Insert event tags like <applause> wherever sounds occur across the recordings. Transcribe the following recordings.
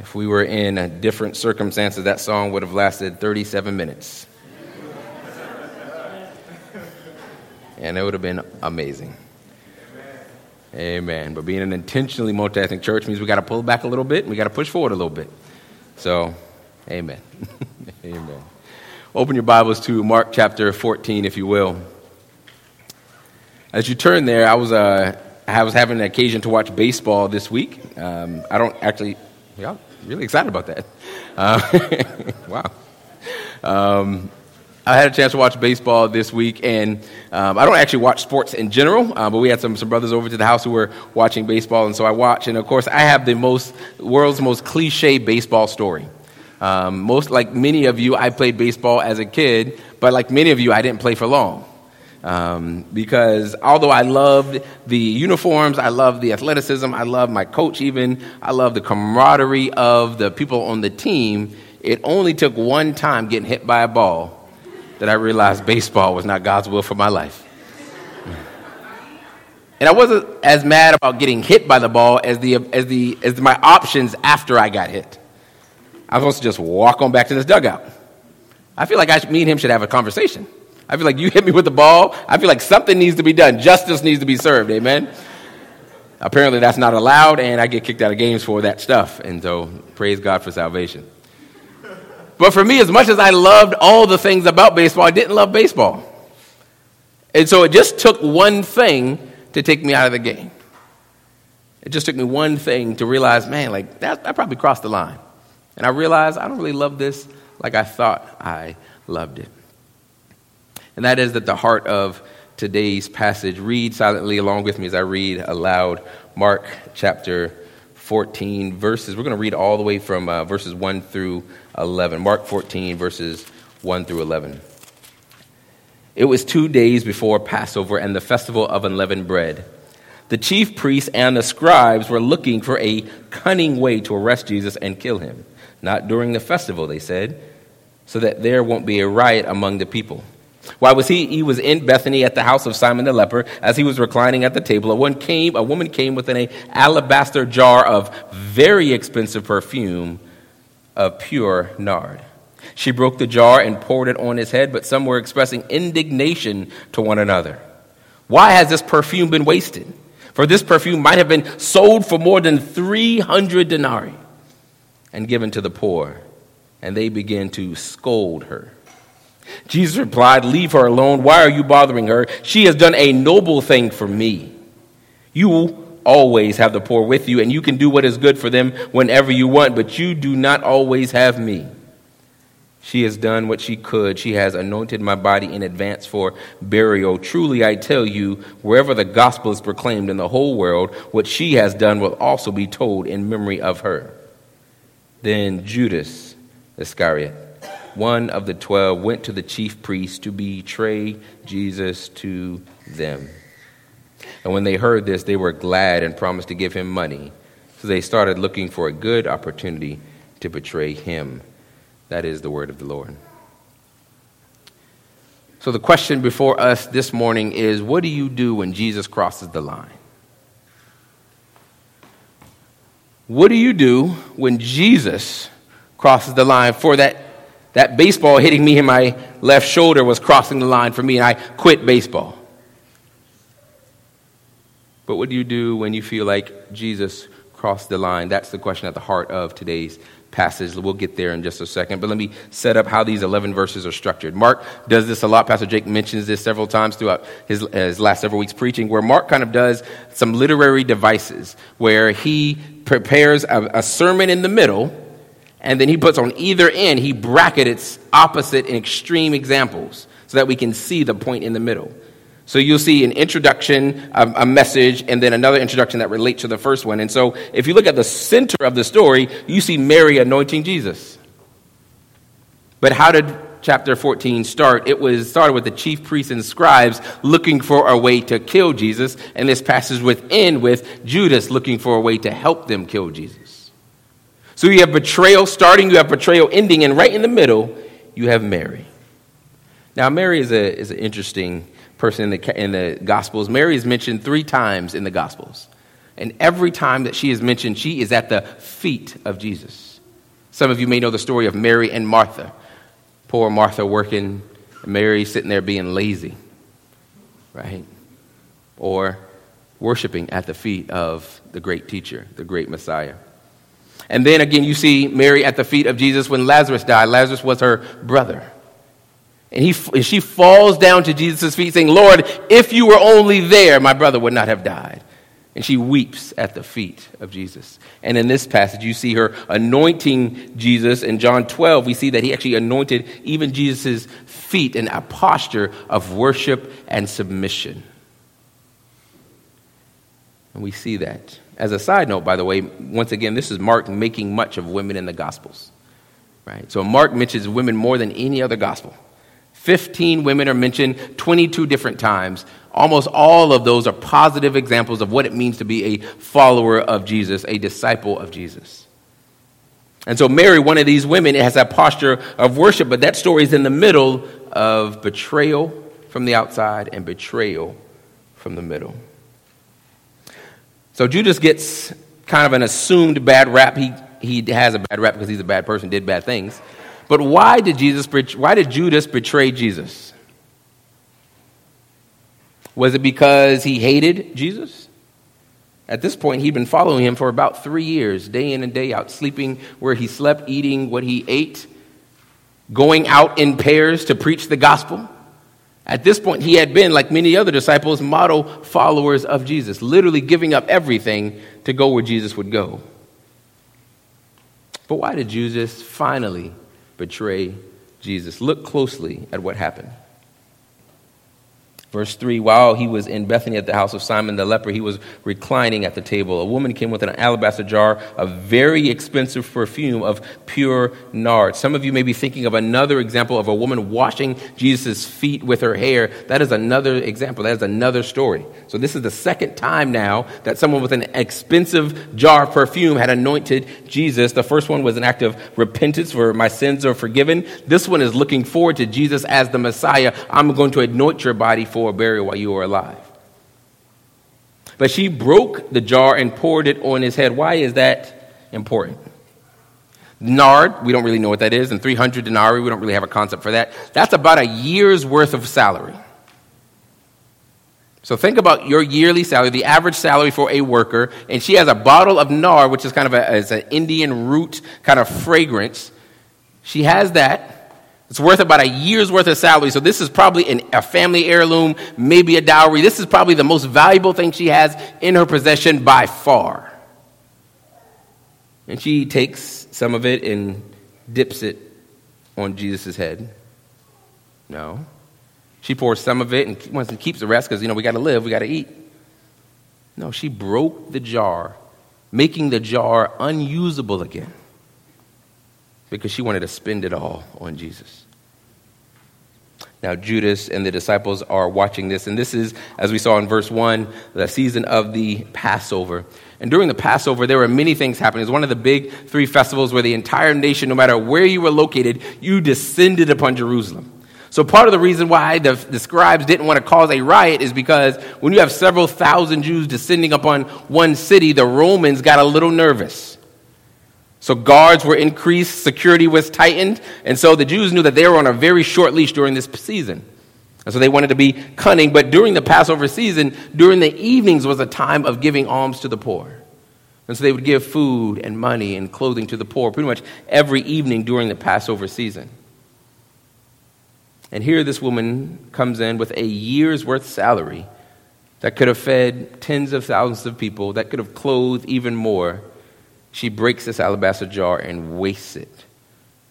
If we were in different circumstances, that song would have lasted 37 minutes. and it would have been amazing. Amen. But being an intentionally multi ethnic church means we got to pull back a little bit and we got to push forward a little bit. So, amen. <laughs> amen. Open your Bibles to Mark chapter 14, if you will. As you turn there, I was, uh, I was having an occasion to watch baseball this week. Um, I don't actually, yeah, really excited about that. Uh, <laughs> wow. Um, I had a chance to watch baseball this week, and um, I don't actually watch sports in general, uh, but we had some, some brothers over to the house who were watching baseball, and so I watch. And of course, I have the most world's most cliche baseball story. Um, most like many of you, I played baseball as a kid, but like many of you, I didn't play for long. Um, because although I loved the uniforms, I loved the athleticism, I loved my coach even, I loved the camaraderie of the people on the team, it only took one time getting hit by a ball that I realized baseball was not God's will for my life. And I wasn't as mad about getting hit by the ball as, the, as, the, as my options after I got hit. I was supposed to just walk on back to this dugout. I feel like I, me and him should have a conversation. I feel like you hit me with the ball. I feel like something needs to be done. Justice needs to be served. Amen. Apparently, that's not allowed, and I get kicked out of games for that stuff. And so, praise God for salvation. But for me, as much as I loved all the things about baseball, I didn't love baseball. And so it just took one thing to take me out of the game. It just took me one thing to realize, man, like that, I probably crossed the line. And I realized I don't really love this like I thought I loved it. And that is that the heart of today's passage. Read silently along with me as I read aloud Mark chapter 14, verses. We're going to read all the way from uh, verses 1 through 11. Mark 14, verses 1 through 11. It was two days before Passover and the festival of unleavened bread. The chief priests and the scribes were looking for a cunning way to arrest Jesus and kill him. Not during the festival, they said, so that there won't be a riot among the people. Why was he? He was in Bethany at the house of Simon the leper. As he was reclining at the table, a one came, a woman came with an alabaster jar of very expensive perfume of pure nard. She broke the jar and poured it on his head, but some were expressing indignation to one another. Why has this perfume been wasted? For this perfume might have been sold for more than 300 denarii and given to the poor. And they began to scold her. Jesus replied, Leave her alone. Why are you bothering her? She has done a noble thing for me. You always have the poor with you, and you can do what is good for them whenever you want, but you do not always have me. She has done what she could. She has anointed my body in advance for burial. Truly, I tell you, wherever the gospel is proclaimed in the whole world, what she has done will also be told in memory of her. Then Judas Iscariot, one of the twelve, went to the chief priests to betray Jesus to them. And when they heard this, they were glad and promised to give him money. So they started looking for a good opportunity to betray him. That is the word of the Lord. So the question before us this morning is what do you do when Jesus crosses the line? What do you do when Jesus crosses the line? For that, that baseball hitting me in my left shoulder was crossing the line for me, and I quit baseball. But what do you do when you feel like Jesus crossed the line? That's the question at the heart of today's passage. We'll get there in just a second. But let me set up how these 11 verses are structured. Mark does this a lot. Pastor Jake mentions this several times throughout his, his last several weeks preaching, where Mark kind of does some literary devices where he prepares a, a sermon in the middle and then he puts on either end, he brackets opposite and extreme examples so that we can see the point in the middle. So you'll see an introduction, a, message, and then another introduction that relates to the first one. And so if you look at the center of the story, you see Mary anointing Jesus. But how did chapter 14 start? It was started with the chief priests and scribes looking for a way to kill Jesus, and this passage would end with Judas looking for a way to help them kill Jesus. So you have betrayal starting, you have betrayal ending, and right in the middle, you have Mary. Now, Mary is, a, is an interesting person in the, in the Gospels. Mary is mentioned three times in the Gospels. And every time that she is mentioned, she is at the feet of Jesus. Some of you may know the story of Mary and Martha. Poor Martha working, Mary sitting there being lazy, right? Or worshiping at the feet of the great teacher, the great Messiah. And then again, you see Mary at the feet of Jesus when Lazarus died. Lazarus was her brother. And, he, and she falls down to Jesus' feet saying, Lord, if you were only there, my brother would not have died. And she weeps at the feet of Jesus. And in this passage, you see her anointing Jesus. In John 12, we see that he actually anointed even Jesus' feet in a posture of worship and submission. And we see that. As a side note, by the way, once again, this is Mark making much of women in the Gospels. Right? So Mark mentions women more than any other gospel. 15 women are mentioned 22 different times. Almost all of those are positive examples of what it means to be a follower of Jesus, a disciple of Jesus. And so, Mary, one of these women, has that posture of worship, but that story is in the middle of betrayal from the outside and betrayal from the middle. So, Judas gets kind of an assumed bad rap. He, he has a bad rap because he's a bad person, did bad things. But why did, Jesus, why did Judas betray Jesus? Was it because he hated Jesus? At this point, he'd been following him for about three years, day in and day out, sleeping where he slept, eating what he ate, going out in pairs to preach the gospel. At this point, he had been, like many other disciples, model followers of Jesus, literally giving up everything to go where Jesus would go. But why did Judas finally betray Jesus. Look closely at what happened. Verse 3 While he was in Bethany at the house of Simon the leper, he was reclining at the table. A woman came with an alabaster jar of very expensive perfume of pure nard. Some of you may be thinking of another example of a woman washing Jesus' feet with her hair. That is another example. That is another story. So, this is the second time now that someone with an expensive jar of perfume had anointed Jesus. The first one was an act of repentance for my sins are forgiven. This one is looking forward to Jesus as the Messiah. I'm going to anoint your body for for burial while you were alive. But she broke the jar and poured it on his head. Why is that important? Nard, we don't really know what that is, and 300 denarii, we don't really have a concept for that. That's about a year's worth of salary. So think about your yearly salary, the average salary for a worker, and she has a bottle of nard, which is kind of a, an Indian root kind of fragrance. She has that. It's worth about a year's worth of salary. So this is probably an, a family heirloom, maybe a dowry. This is probably the most valuable thing she has in her possession by far. And she takes some of it and dips it on Jesus' head. No. She pours some of it and wants to keep the rest because, you know, we got to live, we got to eat. No, she broke the jar, making the jar unusable again because she wanted to spend it all on Jesus. Now, Judas and the disciples are watching this, and this is, as we saw in verse 1, the season of the Passover. And during the Passover, there were many things happening. It was one of the big three festivals where the entire nation, no matter where you were located, you descended upon Jerusalem. So, part of the reason why the, the scribes didn't want to cause a riot is because when you have several thousand Jews descending upon one city, the Romans got a little nervous. So guards were increased, security was tightened, and so the Jews knew that they were on a very short leash during this season. And so they wanted to be cunning, but during the Passover season, during the evenings was a time of giving alms to the poor. And so they would give food and money and clothing to the poor pretty much every evening during the Passover season. And here this woman comes in with a year's worth salary that could have fed tens of thousands of people, that could have clothed even more she breaks this alabaster jar and wastes it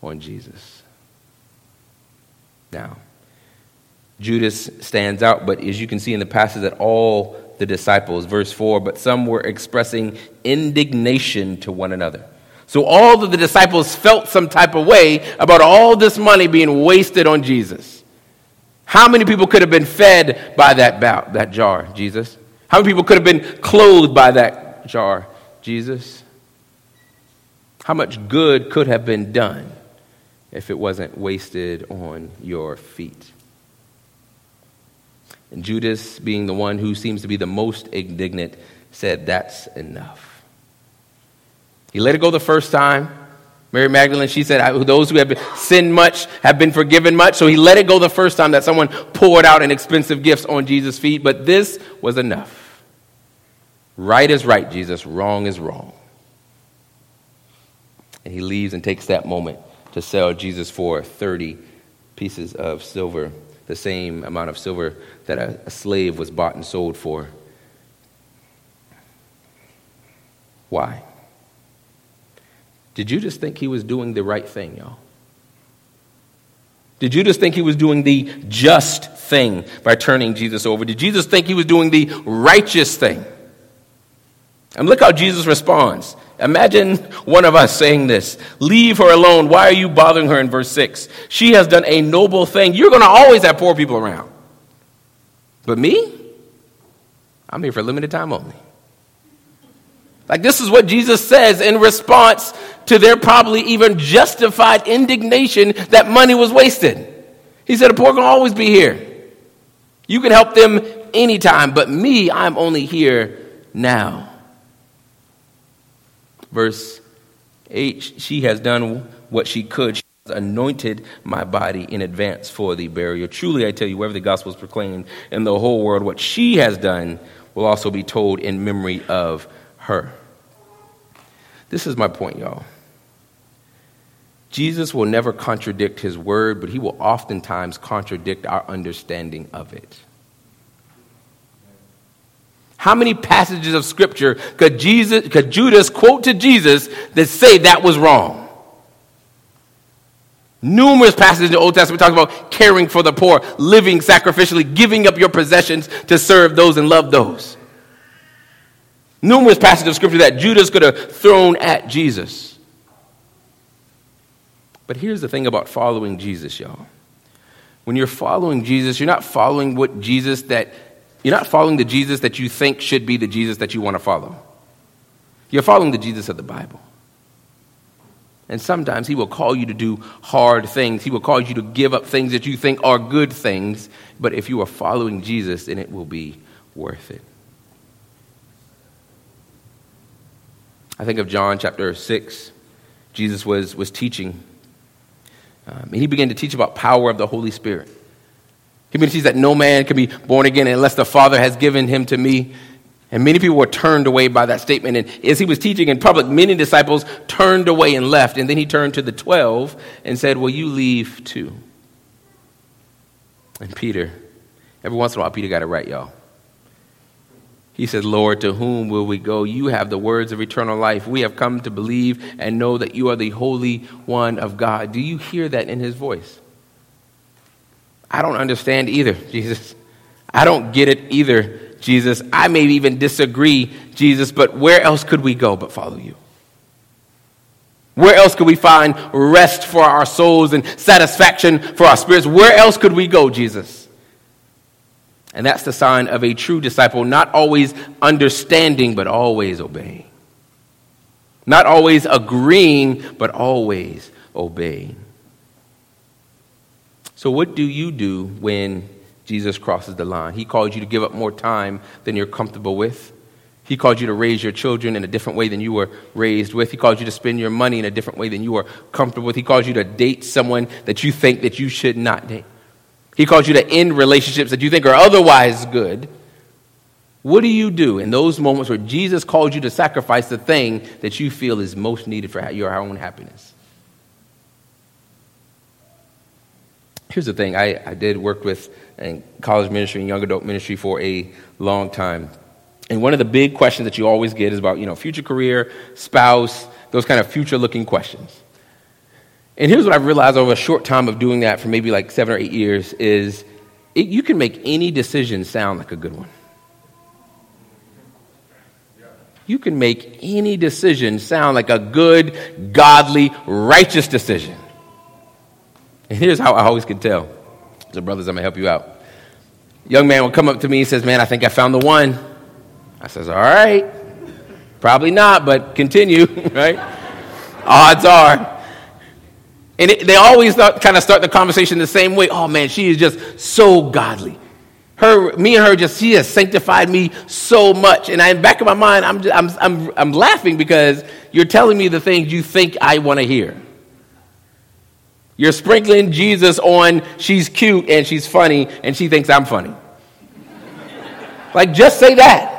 on Jesus. Now, Judas stands out, but as you can see in the passage, that all the disciples, verse 4, but some were expressing indignation to one another. So all of the disciples felt some type of way about all this money being wasted on Jesus. How many people could have been fed by that, bout, that jar, Jesus? How many people could have been clothed by that jar, Jesus? How much good could have been done if it wasn't wasted on your feet? And Judas, being the one who seems to be the most indignant, said, That's enough. He let it go the first time. Mary Magdalene, she said, Those who have sinned much have been forgiven much. So he let it go the first time that someone poured out an expensive gifts on Jesus' feet, but this was enough. Right is right, Jesus. Wrong is wrong. And he leaves and takes that moment to sell Jesus for 30 pieces of silver, the same amount of silver that a, a slave was bought and sold for. Why? Did Judas think he was doing the right thing, y'all? Did Judas think he was doing the just thing by turning Jesus over? Did Jesus think he was doing the righteous thing? And look how Jesus responds. Imagine one of us saying this Leave her alone. Why are you bothering her in verse 6? She has done a noble thing. You're going to always have poor people around. But me? I'm here for a limited time only. Like, this is what Jesus says in response to their probably even justified indignation that money was wasted. He said, The poor can always be here. You can help them anytime, but me, I'm only here now. Verse 8 She has done what she could. She has anointed my body in advance for the burial. Truly, I tell you, wherever the gospel is proclaimed in the whole world, what she has done will also be told in memory of her. This is my point, y'all. Jesus will never contradict his word, but he will oftentimes contradict our understanding of it. How many passages of scripture could, Jesus, could Judas quote to Jesus that say that was wrong? Numerous passages in the Old Testament talk about caring for the poor, living sacrificially, giving up your possessions to serve those and love those. Numerous passages of scripture that Judas could have thrown at Jesus. But here's the thing about following Jesus, y'all. When you're following Jesus, you're not following what Jesus that you're not following the Jesus that you think should be the Jesus that you want to follow. You're following the Jesus of the Bible. And sometimes he will call you to do hard things. He will call you to give up things that you think are good things. But if you are following Jesus, then it will be worth it. I think of John chapter 6. Jesus was, was teaching. Um, and he began to teach about power of the Holy Spirit. He began to teach that no man can be born again unless the Father has given him to me. And many people were turned away by that statement. And as he was teaching in public, many disciples turned away and left. And then he turned to the 12 and said, Well, you leave too. And Peter, every once in a while, Peter got it right, y'all. He said, Lord, to whom will we go? You have the words of eternal life. We have come to believe and know that you are the Holy One of God. Do you hear that in his voice? I don't understand either, Jesus. I don't get it either, Jesus. I may even disagree, Jesus, but where else could we go but follow you? Where else could we find rest for our souls and satisfaction for our spirits? Where else could we go, Jesus? And that's the sign of a true disciple, not always understanding, but always obeying. Not always agreeing, but always obeying. So, what do you do when Jesus crosses the line? He called you to give up more time than you're comfortable with. He called you to raise your children in a different way than you were raised with. He called you to spend your money in a different way than you are comfortable with. He called you to date someone that you think that you should not date. He calls you to end relationships that you think are otherwise good. What do you do in those moments where Jesus calls you to sacrifice the thing that you feel is most needed for your own happiness? Here's the thing I, I did work with in college ministry and young adult ministry for a long time. And one of the big questions that you always get is about, you know, future career, spouse, those kind of future looking questions. And here's what I've realized over a short time of doing that for maybe like seven or eight years is it, you can make any decision sound like a good one. You can make any decision sound like a good, godly, righteous decision. And here's how I always can tell. So, brothers, I'm going to help you out. Young man will come up to me and says, Man, I think I found the one. I says, All right. Probably not, but continue, <laughs> right? Odds are and it, they always kind of start the conversation the same way. Oh man, she is just so godly. her, me and her just, she has sanctified me so much. And I, in back of my mind, I'm, just, I'm, I'm, I'm laughing because you're telling me the things you think I want to hear. You're sprinkling Jesus on she's cute and she's funny and she thinks I'm funny. like, just say that.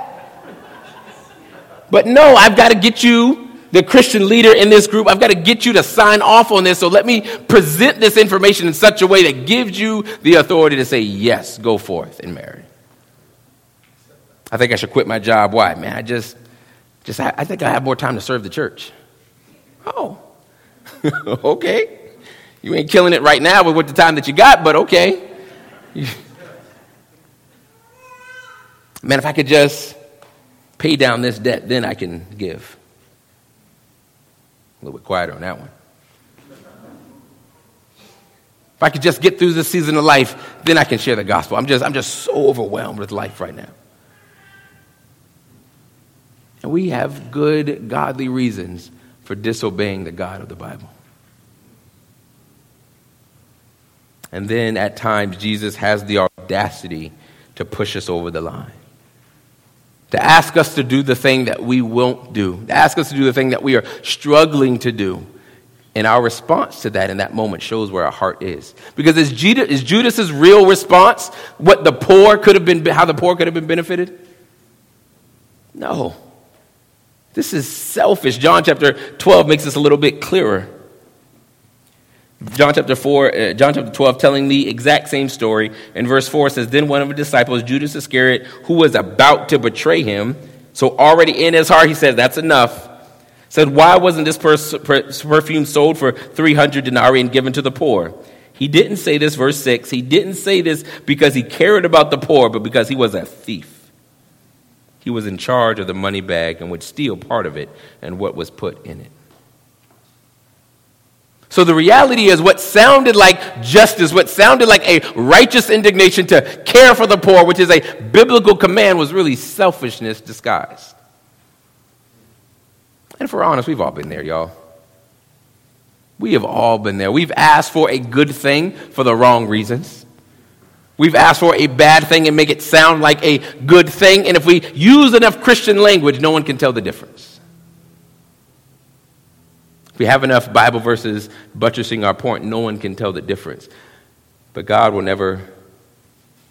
But no, I've got to get you the Christian leader in this group, I've got to get you to sign off on this. So let me present this information in such a way that gives you the authority to say, yes, go forth and marry. I think I should quit my job. Why? Man, I just, just I think I have more time to serve the church. Oh, <laughs> okay. You ain't killing it right now with what the time that you got, but okay. Man, if I could just pay down this debt, then I can give. A little bit quieter on that one. If I could just get through this season of life, then I can share the gospel. I'm just, I'm just so overwhelmed with life right now. And we have good, godly reasons for disobeying the God of the Bible. And then at times, Jesus has the audacity to push us over the line to ask us to do the thing that we won't do, to ask us to do the thing that we are struggling to do. And our response to that in that moment shows where our heart is. Because is, Judas, is Judas's real response what the poor could have been, how the poor could have been benefited? No. This is selfish. John chapter 12 makes this a little bit clearer. John chapter 4, uh, John chapter 12, telling the exact same story. In verse 4 says, Then one of the disciples, Judas Iscariot, who was about to betray him, so already in his heart he says, That's enough, said, Why wasn't this pers- perfume sold for 300 denarii and given to the poor? He didn't say this, verse 6. He didn't say this because he cared about the poor, but because he was a thief. He was in charge of the money bag and would steal part of it and what was put in it. So the reality is, what sounded like justice, what sounded like a righteous indignation to care for the poor, which is a biblical command, was really selfishness disguised. And if we're honest, we've all been there, y'all. We have all been there. We've asked for a good thing for the wrong reasons. We've asked for a bad thing and make it sound like a good thing. And if we use enough Christian language, no one can tell the difference we have enough Bible verses buttressing our point, no one can tell the difference. But God will never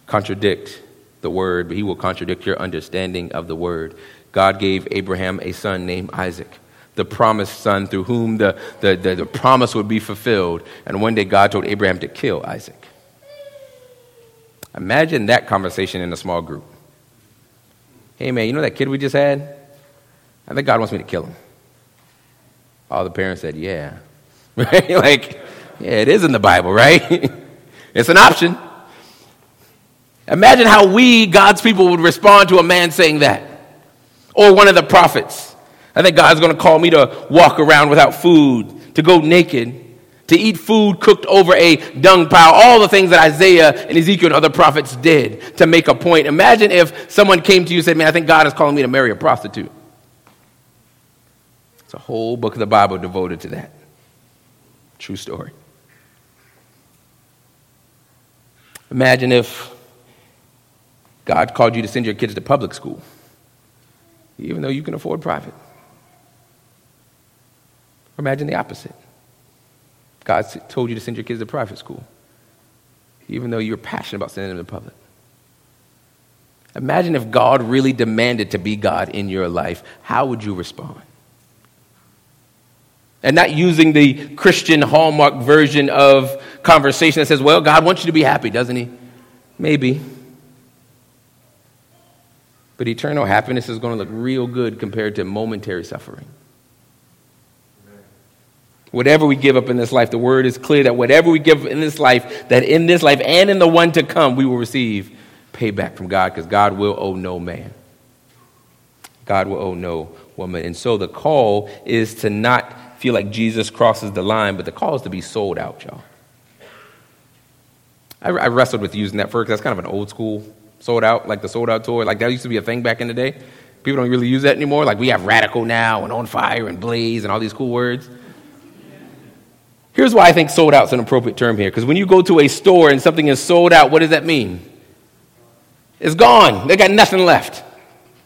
contradict the word, but he will contradict your understanding of the word. God gave Abraham a son named Isaac, the promised son through whom the, the, the, the promise would be fulfilled. And one day God told Abraham to kill Isaac. Imagine that conversation in a small group. Hey, man, you know that kid we just had? I think God wants me to kill him. All the parents said, Yeah. <laughs> Like, yeah, it is in the Bible, right? <laughs> it's an option. Imagine how we, God's people, would respond to a man saying that. Or one of the prophets. I think God's going to call me to walk around without food, to go naked, to eat food cooked over a dung pile, all the things that Isaiah and Ezekiel and other prophets did to make a point. Imagine if someone came to you and said, Man, I think God is calling me to marry a prostitute. It's a whole book of the Bible devoted to that. True story. Imagine if God called you to send your kids to public school, even though you can afford private. Or imagine the opposite. God told you to send your kids to private school, even though you're passionate about sending them to public. Imagine if God really demanded to be God in your life. How would you respond? And not using the Christian hallmark version of conversation that says, well, God wants you to be happy, doesn't He? Maybe. But eternal happiness is going to look real good compared to momentary suffering. Whatever we give up in this life, the word is clear that whatever we give in this life, that in this life and in the one to come, we will receive payback from God because God will owe no man. God will owe no woman. And so the call is to not feel like Jesus crosses the line, but the call is to be sold out, y'all. I, I wrestled with using that because that's kind of an old school sold out, like the sold out tour. Like that used to be a thing back in the day. People don't really use that anymore. Like we have radical now and on fire and blaze and all these cool words. Here's why I think sold out is an appropriate term here. Because when you go to a store and something is sold out, what does that mean? It's gone. They got nothing left.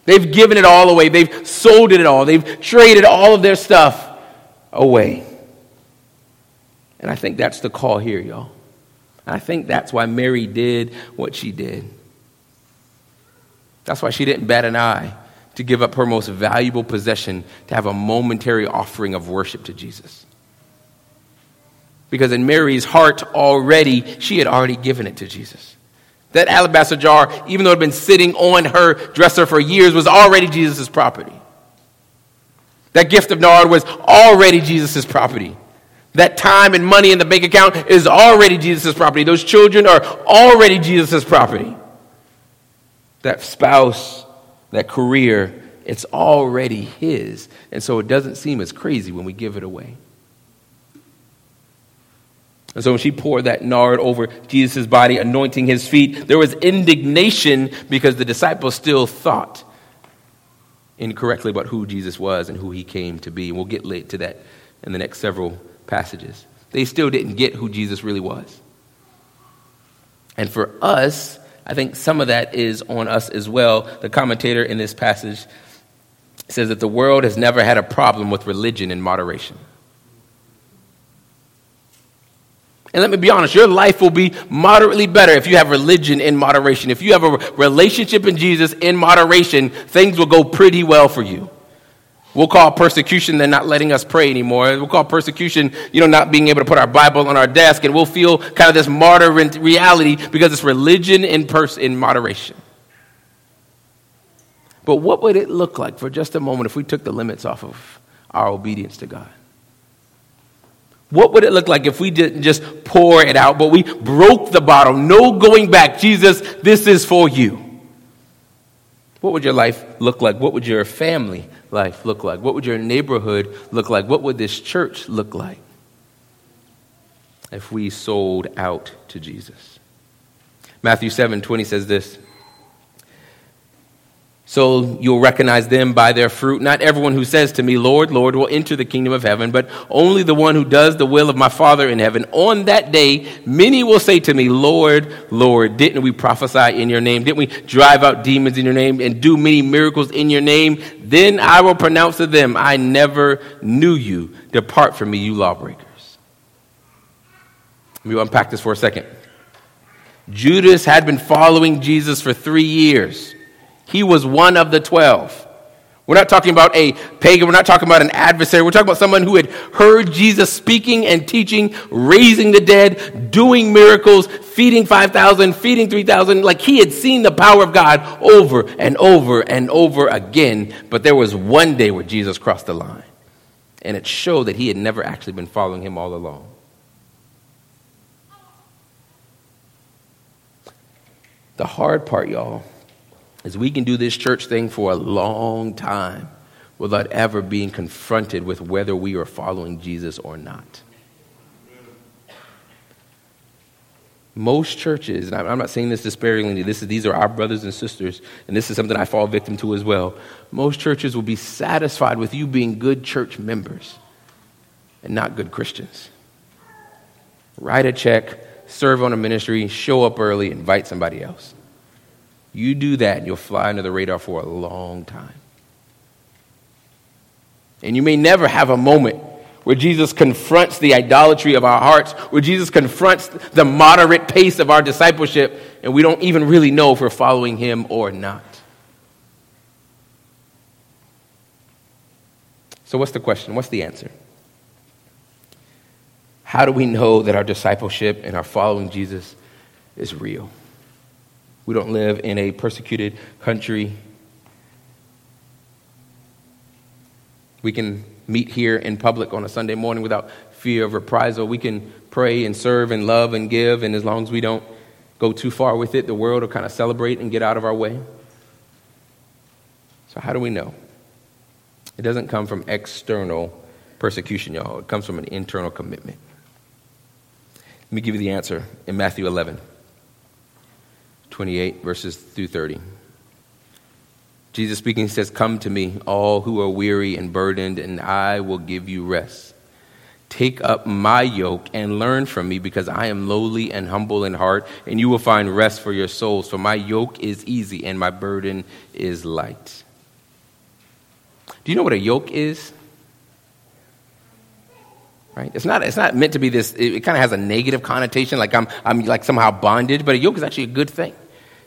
They've given it all away. They've sold it all. They've traded all of their stuff away. And I think that's the call here, y'all. I think that's why Mary did what she did. That's why she didn't bat an eye to give up her most valuable possession to have a momentary offering of worship to Jesus. Because in Mary's heart already, she had already given it to Jesus. That alabaster jar, even though it had been sitting on her dresser for years, was already Jesus' property. That gift of nard was already Jesus' property. That time and money in the bank account is already Jesus' property. Those children are already Jesus' property. That spouse, that career, it's already His. And so it doesn't seem as crazy when we give it away. And so when she poured that nard over Jesus' body, anointing his feet, there was indignation because the disciples still thought incorrectly about who Jesus was and who he came to be. And we'll get late to that in the next several passages. They still didn't get who Jesus really was. And for us, I think some of that is on us as well. The commentator in this passage says that the world has never had a problem with religion in moderation. And let me be honest, your life will be moderately better if you have religion in moderation. If you have a relationship in Jesus in moderation, things will go pretty well for you. We'll call persecution they're not letting us pray anymore. We'll call persecution, you know, not being able to put our Bible on our desk, and we'll feel kind of this martyr reality because it's religion in, pers- in moderation. But what would it look like for just a moment if we took the limits off of our obedience to God? What would it look like if we didn't just pour it out, but we broke the bottle? No going back. Jesus, this is for you. What would your life look like? What would your family life look like? What would your neighborhood look like? What would this church look like if we sold out to Jesus? Matthew 7 20 says this so you'll recognize them by their fruit. Not everyone who says to me, Lord, Lord, will enter the kingdom of heaven, but only the one who does the will of my Father in heaven. On that day, many will say to me, Lord, Lord, didn't we prophesy in your name? Didn't we drive out demons in your name and do many miracles in your name? Then I will pronounce to them, I never knew you. Depart from me, you lawbreakers. Let me unpack this for a second. Judas had been following Jesus for three years. He was one of the 12. We're not talking about a pagan. We're not talking about an adversary. We're talking about someone who had heard Jesus speaking and teaching, raising the dead, doing miracles, feeding 5,000, feeding 3,000. Like he had seen the power of God over and over and over again. But there was one day where Jesus crossed the line. And it showed that he had never actually been following him all along. The hard part, y'all, is we can do this church thing for a long time without ever being confronted with whether we are following Jesus or not. Most churches, and I'm not saying this disparagingly, this is, these are our brothers and sisters, and this is something I fall victim to as well. Most churches will be satisfied with you being good church members and not good Christians. Write a check, serve on a ministry, show up early, invite somebody else. You do that, and you'll fly under the radar for a long time. And you may never have a moment where Jesus confronts the idolatry of our hearts, where Jesus confronts the moderate pace of our discipleship, and we don't even really know if we're following him or not. So, what's the question? What's the answer? How do we know that our discipleship and our following Jesus is real? We don't live in a persecuted country. We can meet here in public on a Sunday morning without fear of reprisal. We can pray and serve and love and give, and as long as we don't go too far with it, the world will kind of celebrate and get out of our way. So, how do we know? It doesn't come from external persecution, y'all. It comes from an internal commitment. Let me give you the answer in Matthew 11. 28, verses through 30. Jesus speaking says, Come to me, all who are weary and burdened, and I will give you rest. Take up my yoke and learn from me, because I am lowly and humble in heart, and you will find rest for your souls. For my yoke is easy and my burden is light. Do you know what a yoke is? Right? It's not, it's not meant to be this, it, it kind of has a negative connotation, like I'm, I'm like somehow bonded, but a yoke is actually a good thing.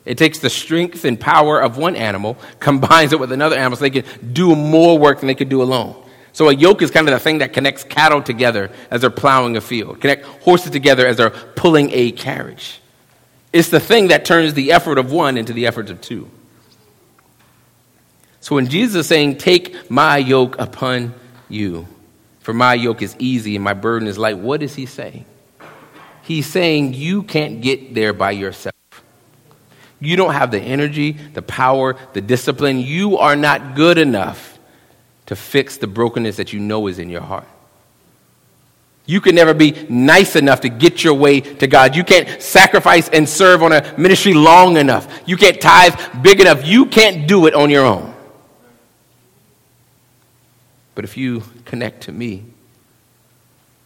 It takes the strength and power of one animal, <laughs> combines it with another animal so they can do more work than they could do alone. So a yoke is kind of the thing that connects cattle together as they're plowing a field, connect horses together as they're pulling a carriage. It's the thing that turns the effort of one into the effort of two. So when Jesus is saying, Take my yoke upon you, for my yoke is easy and my burden is light, what is he saying? He's saying you can't get there by yourself. You don't have the energy, the power, the discipline. You are not good enough to fix the brokenness that you know is in your heart. You can never be nice enough to get your way to God. You can't sacrifice and serve on a ministry long enough. You can't tithe big enough. You can't do it on your own. But if you connect to me,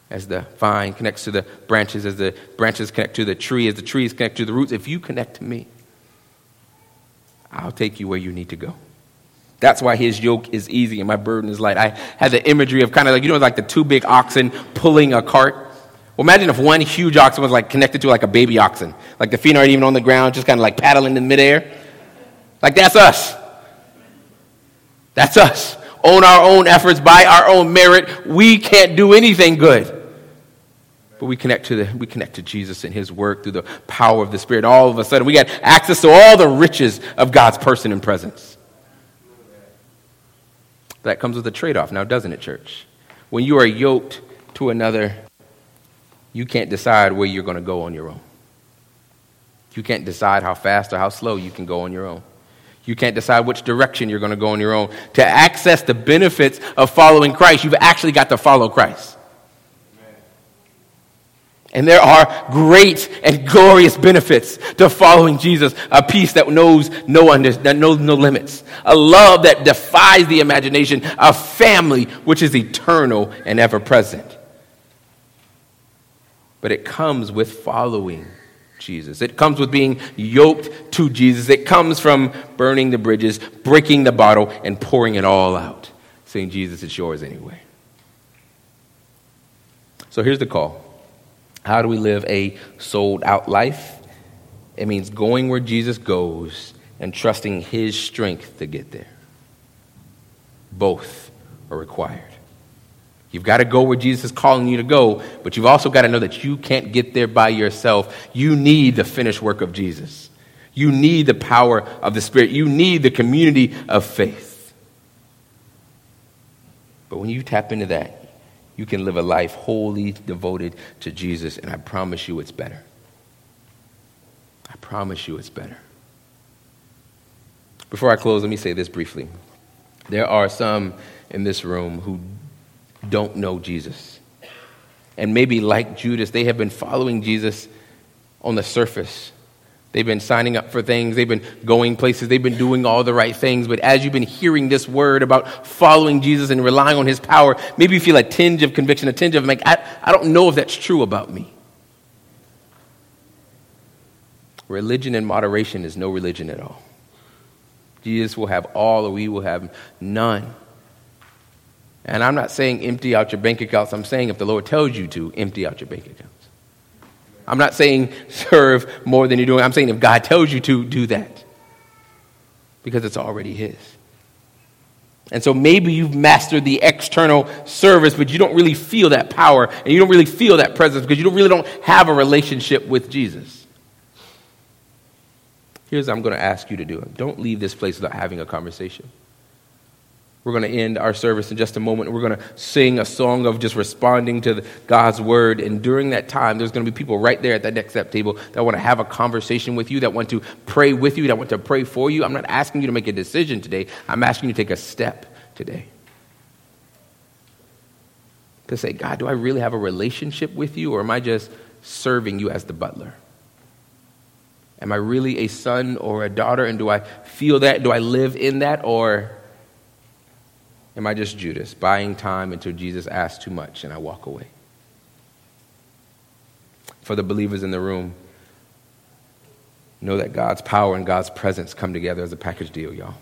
as the vine connects to the branches, as the branches connect to the tree, as the trees connect to the roots, if you connect to me, I'll take you where you need to go. That's why his yoke is easy and my burden is light. I had the imagery of kind of like, you know, like the two big oxen pulling a cart. Well, imagine if one huge oxen was like connected to like a baby oxen. Like the feet aren't even on the ground, just kind of like paddling in midair. Like that's us. That's us. Own our own efforts by our own merit. We can't do anything good. But we connect to the we connect to Jesus and his work through the power of the Spirit. All of a sudden we got access to all the riches of God's person and presence. That comes with a trade off now, doesn't it, church? When you are yoked to another, you can't decide where you're going to go on your own. You can't decide how fast or how slow you can go on your own. You can't decide which direction you're going to go on your own. To access the benefits of following Christ, you've actually got to follow Christ. And there are great and glorious benefits to following Jesus. A peace that knows no, under, that knows no limits. A love that defies the imagination. A family which is eternal and ever present. But it comes with following Jesus. It comes with being yoked to Jesus. It comes from burning the bridges, breaking the bottle, and pouring it all out. Saying, Jesus, it's yours anyway. So here's the call. How do we live a sold out life? It means going where Jesus goes and trusting his strength to get there. Both are required. You've got to go where Jesus is calling you to go, but you've also got to know that you can't get there by yourself. You need the finished work of Jesus. You need the power of the Spirit. You need the community of faith. But when you tap into that, you can live a life wholly devoted to Jesus, and I promise you it's better. I promise you it's better. Before I close, let me say this briefly. There are some in this room who don't know Jesus. And maybe, like Judas, they have been following Jesus on the surface. They've been signing up for things. They've been going places. They've been doing all the right things. But as you've been hearing this word about following Jesus and relying on his power, maybe you feel a tinge of conviction, a tinge of like, I, I don't know if that's true about me. Religion in moderation is no religion at all. Jesus will have all, or we will have none. And I'm not saying empty out your bank accounts. I'm saying if the Lord tells you to, empty out your bank accounts. I'm not saying serve more than you're doing. I'm saying if God tells you to, do that. Because it's already His. And so maybe you've mastered the external service, but you don't really feel that power and you don't really feel that presence because you don't really don't have a relationship with Jesus. Here's what I'm going to ask you to do. Don't leave this place without having a conversation. We're going to end our service in just a moment. We're going to sing a song of just responding to God's word. And during that time, there's going to be people right there at that next step table that want to have a conversation with you, that want to pray with you, that want to pray for you. I'm not asking you to make a decision today. I'm asking you to take a step today. To say, God, do I really have a relationship with you, or am I just serving you as the butler? Am I really a son or a daughter? And do I feel that? Do I live in that? Or Am I just Judas, buying time until Jesus asks too much and I walk away? For the believers in the room, know that God's power and God's presence come together as a package deal, y'all.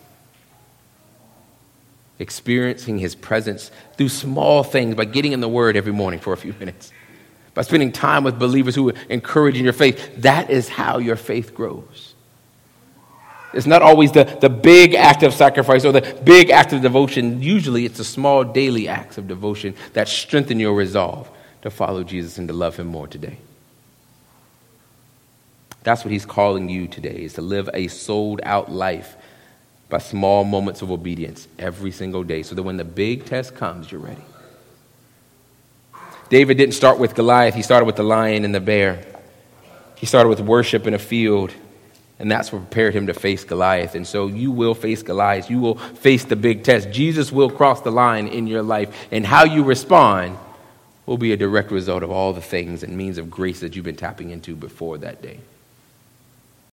Experiencing His presence through small things by getting in the Word every morning for a few minutes, by spending time with believers who encourage in your faith. That is how your faith grows. It's not always the, the big act of sacrifice or the big act of devotion. Usually, it's the small daily acts of devotion that strengthen your resolve to follow Jesus and to love Him more today. That's what He's calling you today, is to live a sold out life by small moments of obedience every single day so that when the big test comes, you're ready. David didn't start with Goliath, he started with the lion and the bear. He started with worship in a field, and that's what prepared him to face Goliath. And so you will face Goliath. You will face the big test. Jesus will cross the line in your life, and how you respond will be a direct result of all the things and means of grace that you've been tapping into before that day.